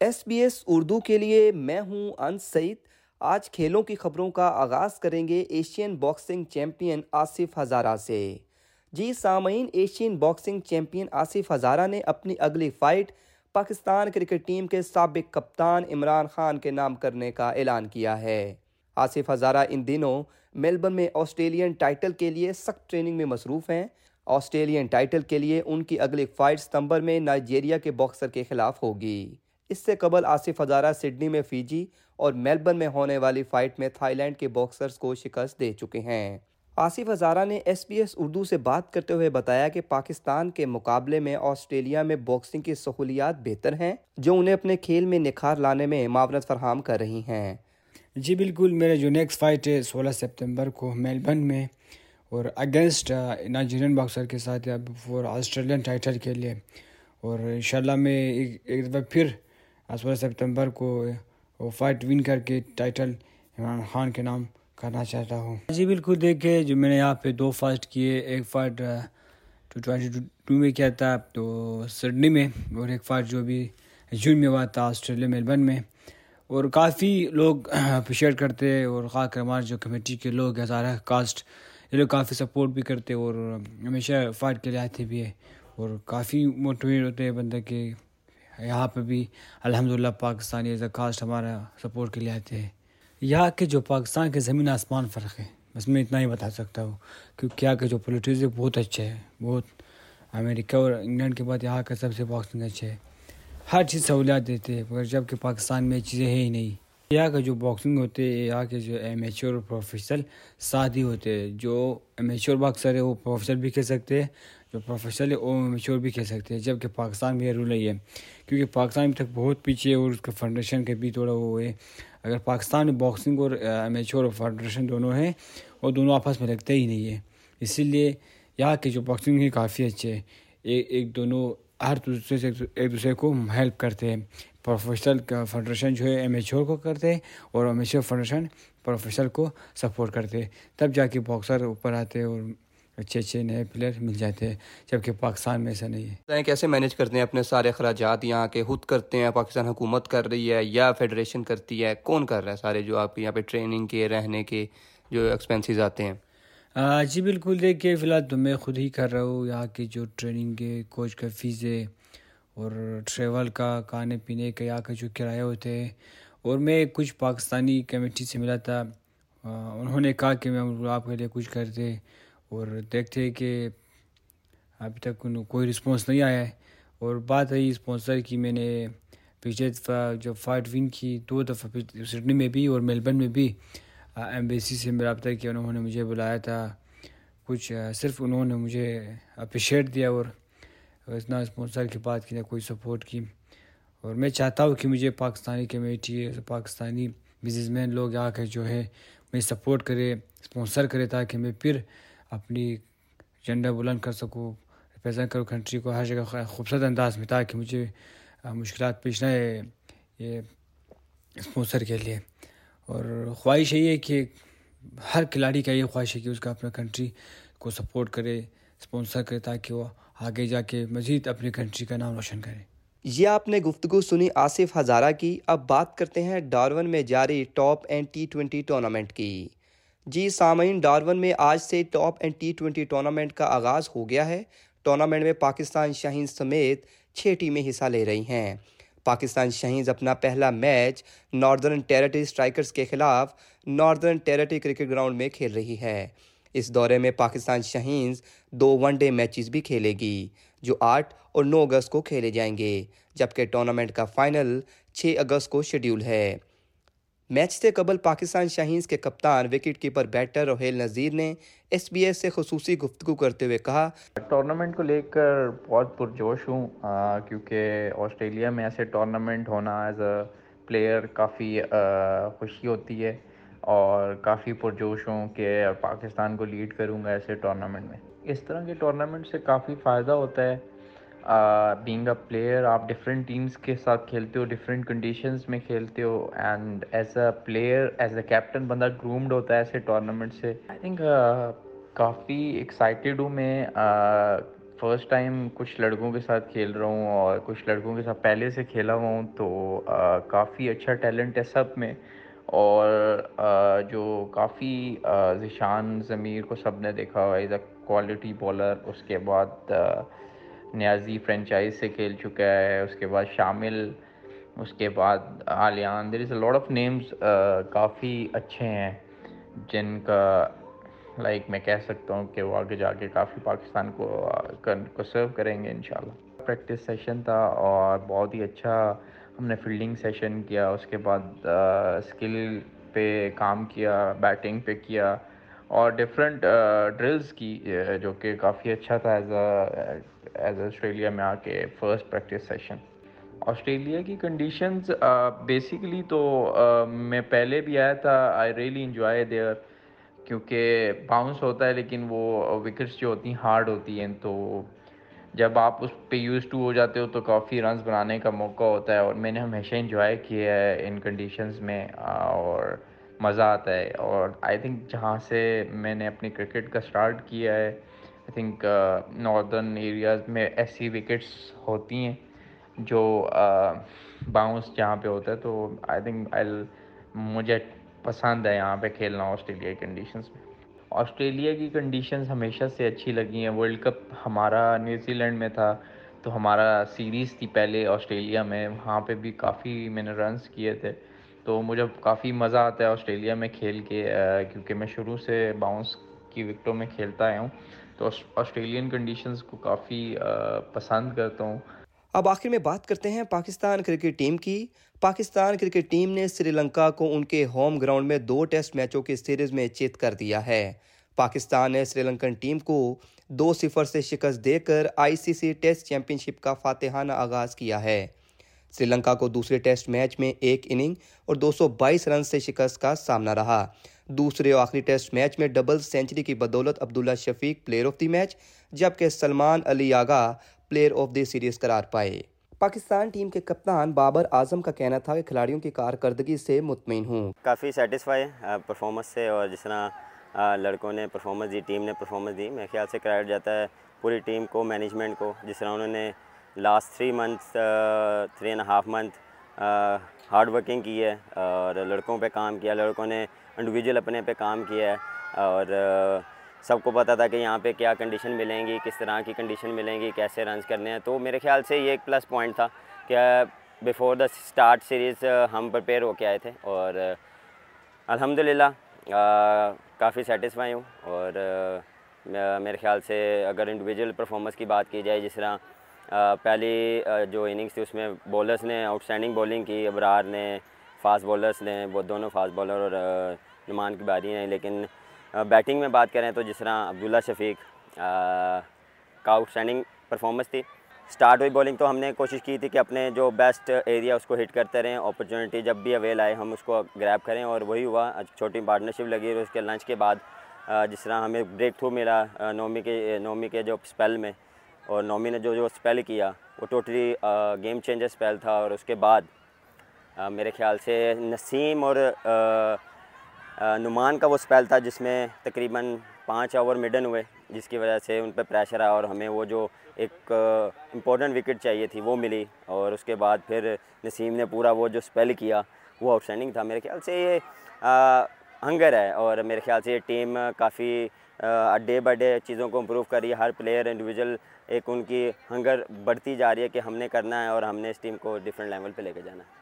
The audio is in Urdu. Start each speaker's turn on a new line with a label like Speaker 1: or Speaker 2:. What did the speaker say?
Speaker 1: ایس بی ایس اردو کے لیے میں ہوں انس سعید۔ آج کھیلوں کی خبروں کا آغاز کریں گے Asian boxing champion Asif Hazara سے۔ جی سامعین، Asian boxing champion Asif Hazara نے اپنی اگلی فائٹ پاکستان کرکٹ ٹیم کے سابق کپتان عمران خان کے نام کرنے کا اعلان کیا ہے۔ آصف ہزارہ ان دنوں میلبرن میں آسٹریلین ٹائٹل کے لیے سخت ٹریننگ میں مصروف ہیں۔ آسٹریلین ٹائٹل کے لیے ان کی اگلی فائٹ ستمبر میں نائجیریا کے باکسر کے خلاف ہوگی۔ اس سے قبل آصف ہزارہ سڈنی میں فیجی اور میلبرن میں ہونے والی فائٹ میں تھائی لینڈ کے باکسرز کو شکست دے چکے ہیں۔ آصف ہزارہ نے ایس پی ایس اردو سے بات کرتے ہوئے بتایا کہ پاکستان کے مقابلے میں آسٹریلیا میں باکسنگ کی سہولیات بہتر ہیں، جو انہیں اپنے کھیل میں نکھار لانے میں معاونت فراہم کر رہی ہیں۔
Speaker 2: جی بالکل میرے جو نیکسٹ فائٹ ہے سولہ سپتمبر کو میلبرن میں اور اگینسٹ نائجیرین باکسر کے ساتھ اب فور آسٹریلین ٹائٹل کے لیے اور انشاءاللہ میں ایک دفعہ پھر سولہ سپتمبر کو وہ فائٹ ون کر کے ٹائٹل عمران خان کے نام کرنا چاہتا ہوں جی بالکل دیکھے جو میں نے یہاں پہ دو فائٹ کیے، ایک fight eh, two twenty two میں کیا تھا، تو سڈنی میں، اور ایک فائٹ جو بھی جون میں ہوا تھا، آسٹریلیا میلبرن میں۔ اور کافی لوگ eh, اپریشیٹ کرتے، اور خاص کر ہمارے جو کمیٹی کے لوگ ہزارہ کاسٹ یہ لوگ کافی سپورٹ بھی کرتے، اور ہمیشہ فائٹ کے لیے آتے بھی ہے اور کافی موٹیویٹ ہوتے ہیں بندے کے یہاں پہ بھی الحمد للہ پاکستانی ایز اے کاسٹ ہمارا سپورٹ کے لیے آتے ہیں یہاں کے جو پاکستان کے زمین آسمان فرق ہے، بس میں اتنا ہی بتا سکتا ہوں کیونکہ یہاں کے جو پولیٹیز بہت اچھے ہے۔ بہت امریکہ اور انگلینڈ کے بعد یہاں کا سب سے باکسنگ اچھے ہے۔ ہر چیز سہولیات دیتے ہیں، مگر جبکہ پاکستان میں چیزیں ہیں ہی نہیں۔ یہاں کا جو باکسنگ ہوتے ہیں، یہاں کے جو امیچور اور پروفیشنل ساتھ ہی ہوتے ہیں، جو امیچور باکسر ہے وہ پروفیشنل بھی کہہ سکتے ہیں جو پروفیشنل ہے، وہ بھی کہہ سکتے ہیں۔ جبکہ پاکستان میں یہ رول نہیں ہے کیونکہ پاکستان ابھی تک بہت پیچھے ہے اور اس کا فنڈریشن کے بھی تھوڑا وہ ہے۔ اگر پاکستان میں باکسنگ اور امیچور اور فنڈریشن دونوں ہیں، وہ دونوں آپس میں لگتے ہی نہیں ہے اسی لیے یہاں کے جو باکسنگ ہے کافی اچھے ہیں۔ ایک دونوں ہر دوسرے سے ایک دوسرے کو ہیلپ کرتے ہیں۔ پروفیشنل فیڈریشن جو ہے امیچور کو کرتے ہیں اور امیچور فیڈریشن پروفیشنل کو سپورٹ کرتے ہیں۔ تب جا کے باکسر اوپر آتے اور اچھے اچھے نئے پلیئر مل جاتے ہیں جبکہ پاکستان میں ایسا نہیں
Speaker 1: ہے۔ کیسے مینیج کرتے ہیں اپنے سارے اخراجات یہاں کے خود کرتے ہیں پاکستان حکومت کر رہی ہے یا فیڈریشن کرتی ہے کون کر رہا ہے سارے جو آپ کے یہاں پہ ٹریننگ کے رہنے کے جو ایکسپینسیز آتے ہیں؟
Speaker 2: جی بالکل دیکھیے فی الحال تو میں خود ہی کر رہا ہوں یہاں کی جو ٹریننگ کے کوچ کا فیس ہے اور ٹریول کا کھانے پینے کا یہاں کا جو کرایہ ہوتے ہیں۔ اور میں کچھ پاکستانی کمیٹی سے ملا تھا انہوں نے کہا کہ میں آپ کے لیے کچھ کرتے اور دیکھتے کہ ابھی تک کوئی رسپانس نہیں آیا ہے۔ اور بات رہی اسپانسر کی، میں نے پچھلے دفعہ جو فائٹ ون کی، دو دفعہ سڈنی میں بھی اور میلبرن میں بھی ایمبیسی سے میں رابطہ کیا، انہوں نے مجھے بلایا تھا۔ کچھ صرف انہوں نے مجھے اپریشیٹ دیا اور اتنا اسپانسر کی بات کی، نہ کوئی سپورٹ کی۔ اور میں چاہتا ہوں کہ مجھے Pakistani committee Pakistani businessman لوگ آ کے جو ہے، میں سپورٹ کرے اسپانسر کرے تاکہ میں پھر اپنی جھنڈا بلند کر سکوں ریپرزینٹ کروں کنٹری کو ہر جگہ خوبصورت انداز میں، تاکہ مجھے مشکلات پیش نہ ہے یہ اسپانسر کے لیے۔ اور خواہش یہی ہے کہ ہر کھلاڑی کا یہ خواہش ہے کہ اس کا اپنا کنٹری کو سپورٹ کرے اسپانسر کرے، تاکہ وہ آگے جا کے مزید اپنی کنٹری کا نام روشن کرے۔
Speaker 1: یہ آپ نے گفتگو سنی آصف ہزارہ کی۔ اب بات کرتے ہیں ڈارون میں جاری Top End T twenty tournament کی۔ جی سامعین، ڈارون میں آج سے Top End T twenty tournament کا آغاز ہو گیا ہے۔ ٹورنامنٹ میں پاکستان شاہین سمیت چھ ٹیمیں حصہ لے رہی ہیں۔ پاکستان شاہینز اپنا پہلا میچ ناردرن ٹیریٹری سٹرائکرز کے خلاف ناردرن ٹیریٹری کرکٹ گراؤنڈ میں کھیل رہی ہے۔ اس دورے میں پاکستان شاہینز دو ون ڈے میچز بھی کھیلے گی، جو آٹھ اور نو اگست کو کھیلے جائیں گے، جبکہ ٹورنامنٹ کا فائنل چھ اگست کو شیڈیول ہے۔ میچ سے قبل پاکستان شاہینز کے کپتان wicketkeeper batter Rohail Nazir نے ایس بی ایس سے خصوصی گفتگو کرتے ہوئے کہا
Speaker 3: ٹورنامنٹ کو لے کر بہت پرجوش ہوں کیونکہ آسٹریلیا میں ایسے ٹورنامنٹ ہونا ایز اے پلیئر کافی خوشی ہوتی ہے اور کافی پرجوش ہوں کہ پاکستان کو لیڈ کروں گا ایسے ٹورنامنٹ میں۔ اس طرح کے ٹورنامنٹ سے کافی فائدہ ہوتا ہے۔ بینگ اے پلیئر آپ ڈفرینٹ ٹیمس کے ساتھ کھیلتے ہو ڈفرینٹ کنڈیشنز میں کھیلتے ہو and as a player as a captain بندہ گرومڈ ہوتا ہے ایسے ٹورنامنٹ سے۔ آئی تھنک کافی ایکسائٹیڈ ہوں میں۔ فرسٹ ٹائم کچھ لڑکوں کے ساتھ کھیل رہا ہوں اور کچھ لڑکوں کے ساتھ پہلے سے کھیلا ہوا ہوں، تو کافی اچھا ٹیلنٹ ہے سب میں۔ اور جو کافی ذیشان ضمیر کو سب نے دیکھا ہوا از اے کوالٹی بالر اس کے بعد نیازی فرینچائز سے کھیل چکا ہے، اس کے بعد شامل، اس کے بعد عالیان دیر از اے لاڈ آف نیمز کافی اچھے ہیں، جن کا لائک میں کہہ سکتا ہوں کہ وہ آگے جا کے کافی پاکستان کو کو سرو کریں گے انشاءاللہ۔ پریکٹس سیشن تھا اور بہت ہی اچھا ہم نے فیلڈنگ سیشن کیا، اس کے بعد اسکل پہ کام کیا بیٹنگ پہ کیا اور ڈفرینٹ ڈرلز کی جو کہ کافی اچھا تھا ایز اے ایز آسٹریلیا میں آ کے فرسٹ پریکٹس سیشن آسٹریلیا کی کنڈیشنز بیسیکلی تو میں پہلے بھی آیا تھا آئی ریئلی انجوائے دیئر کیونکہ باؤنس ہوتا ہے لیکن وہ وکٹس جو ہوتی ہیں ہارڈ ہوتی ہیں تو جب آپ اس پہ یوز ٹو ہو جاتے ہو تو کافی رنز بنانے کا موقع ہوتا ہے اور میں نے ہمیشہ انجوائے کیا ہے ان کنڈیشنز میں اور مزہ آتا ہے اور آئی تھنک جہاں سے میں نے اپنی کرکٹ کا سٹارٹ کیا ہے آئی تھنک ناردرن ایریاز میں ایسی وکٹس ہوتی ہیں جو باؤنس جہاں پہ ہوتا ہے تو آئی تھنک آئی مجھے پسند ہے یہاں پہ کھیلنا آسٹریلیا کی کنڈیشنز میں۔ آسٹریلیا کی کنڈیشنز ہمیشہ سے اچھی لگی ہیں۔ ورلڈ کپ ہمارا نیوزی لینڈ میں تھا تو ہمارا سیریز تھی پہلے آسٹریلیا میں۔ وہاں پہ بھی کافی میں نے رنس کیے تھے۔ تو مجھے کافی مزہ آتا ہے آسٹریلیا میں کھیل کے کیونکہ میں شروع سے باؤنس کی وکٹوں میں کھیلتا آیا ہوں۔ تو آسٹریلین کنڈیشنز کو کافی پسند کرتا ہوں۔
Speaker 1: اب آخر میں بات کرتے ہیں پاکستان کرکٹ ٹیم کی۔ پاکستان کرکٹ ٹیم نے سری لنکا کو ان کے ہوم گراؤنڈ میں دو ٹیسٹ میچوں کی سیریز میں چیت کر دیا ہے۔ پاکستان نے سری لنکن ٹیم کو دو صفر سے شکست دے کر آئی سی سی ٹیسٹ چیمپئن شپ کا فاتحانہ آغاز کیا ہے۔ سری لنکا کو دوسرے ٹیسٹ میچ میں ایک اننگ اور دو سو بائیس رن سے شکست کا سامنا رہا۔ دوسرے اور آخری ٹیسٹ میچ میں ڈبل سینچری کی بدولت Abdullah Shafique player of the match جبکہ سلمان علی آگا پلیئر آف دی سیریز قرار پائے۔ پاکستان ٹیم کے کپتان بابر اعظم کا کہنا تھا کہ کھلاڑیوں کی کارکردگی سے مطمئن ہوں۔
Speaker 4: کافی سیٹسفائی پرفارمنس سے اور جس طرح لڑکوں نے پرفارمنس دی ٹیم نے پرفارمنس دی، میرے خیال سے کریڈٹ جاتا ہے پوری ٹیم کو مینجمنٹ کو۔ جس طرح انہوں نے last three months three and half month hard working کی ہے اور لڑکوں پہ کام کیا، لڑکوں نے انڈیویجول اپنے پہ کام کیا ہے اور سب کو پتا تھا کہ یہاں پہ کیا کنڈیشن ملیں گی، کس طرح کی کنڈیشن ملیں گی، کیسے رنز کرنے ہیں۔ تو میرے خیال سے یہ ایک پلس پوائنٹ تھا کہ بیفور دا سٹارٹ سیریز ہم پریپیئر ہو کے آئے تھے اور الحمدللہ کافی سیٹسفائی ہوں اور میرے خیال سے اگر انڈیویجول پرفارمنس کی بات کی جائے، جس طرح پہلی جو اننگس تھی، اس میں بولرس نے آؤٹ اسٹینڈنگ بولنگ کی، ابرار نے فاسٹ بولرس نے، وہ دونوں فاسٹ بولر اور نمان کی باری ہیں، لیکن بیٹنگ میں بات کریں تو جس طرح عبداللہ شفیق کا آؤٹ اسٹینڈنگ پرفارمنس تھی۔ سٹارٹ ہوئی بولنگ تو ہم نے کوشش کی تھی کہ اپنے جو بیسٹ ایریا اس کو ہٹ کرتے رہیں اپرچونٹی جب بھی اویل آئے ہم اس کو گریب کریں، اور وہی ہوا۔ چھوٹی پارٹنرشپ لگی اور اس کے لنچ کے بعد جس طرح ہمیں بریک تھرو ملا نومی کے نومی کے جو اسپیل میں، اور نومی نے جو جو اسپیل کیا، وہ ٹوٹلی گیم چینجر اسپیل تھا۔ اور اس کے بعد میرے خیال سے نسیم اور نعمان کا وہ اسپیل تھا جس میں تقریباً پانچ اوور مڈن ہوئے، جس کی وجہ سے ان پہ پریشر آیا اور ہمیں وہ جو ایک امپورٹنٹ وکٹ چاہیے تھی وہ ملی اور اس کے بعد پھر نسیم نے پورا وہ جو اسپیل کیا، وہ آؤٹ اسٹینڈنگ تھا۔ میرے خیال سے یہ ہنگر ہے اور میرے خیال سے یہ ٹیم کافی ڈے بائی ڈے چیزوں کو امپروو کر رہی ہے۔ ہر پلیئر انڈیویجول ایک ان کی ہنگر بڑھتی جا رہی ہے کہ ہم نے کرنا ہے اور ہم نے اس ٹیم کو ڈفرینٹ لیول پہ لے کے جانا ہے۔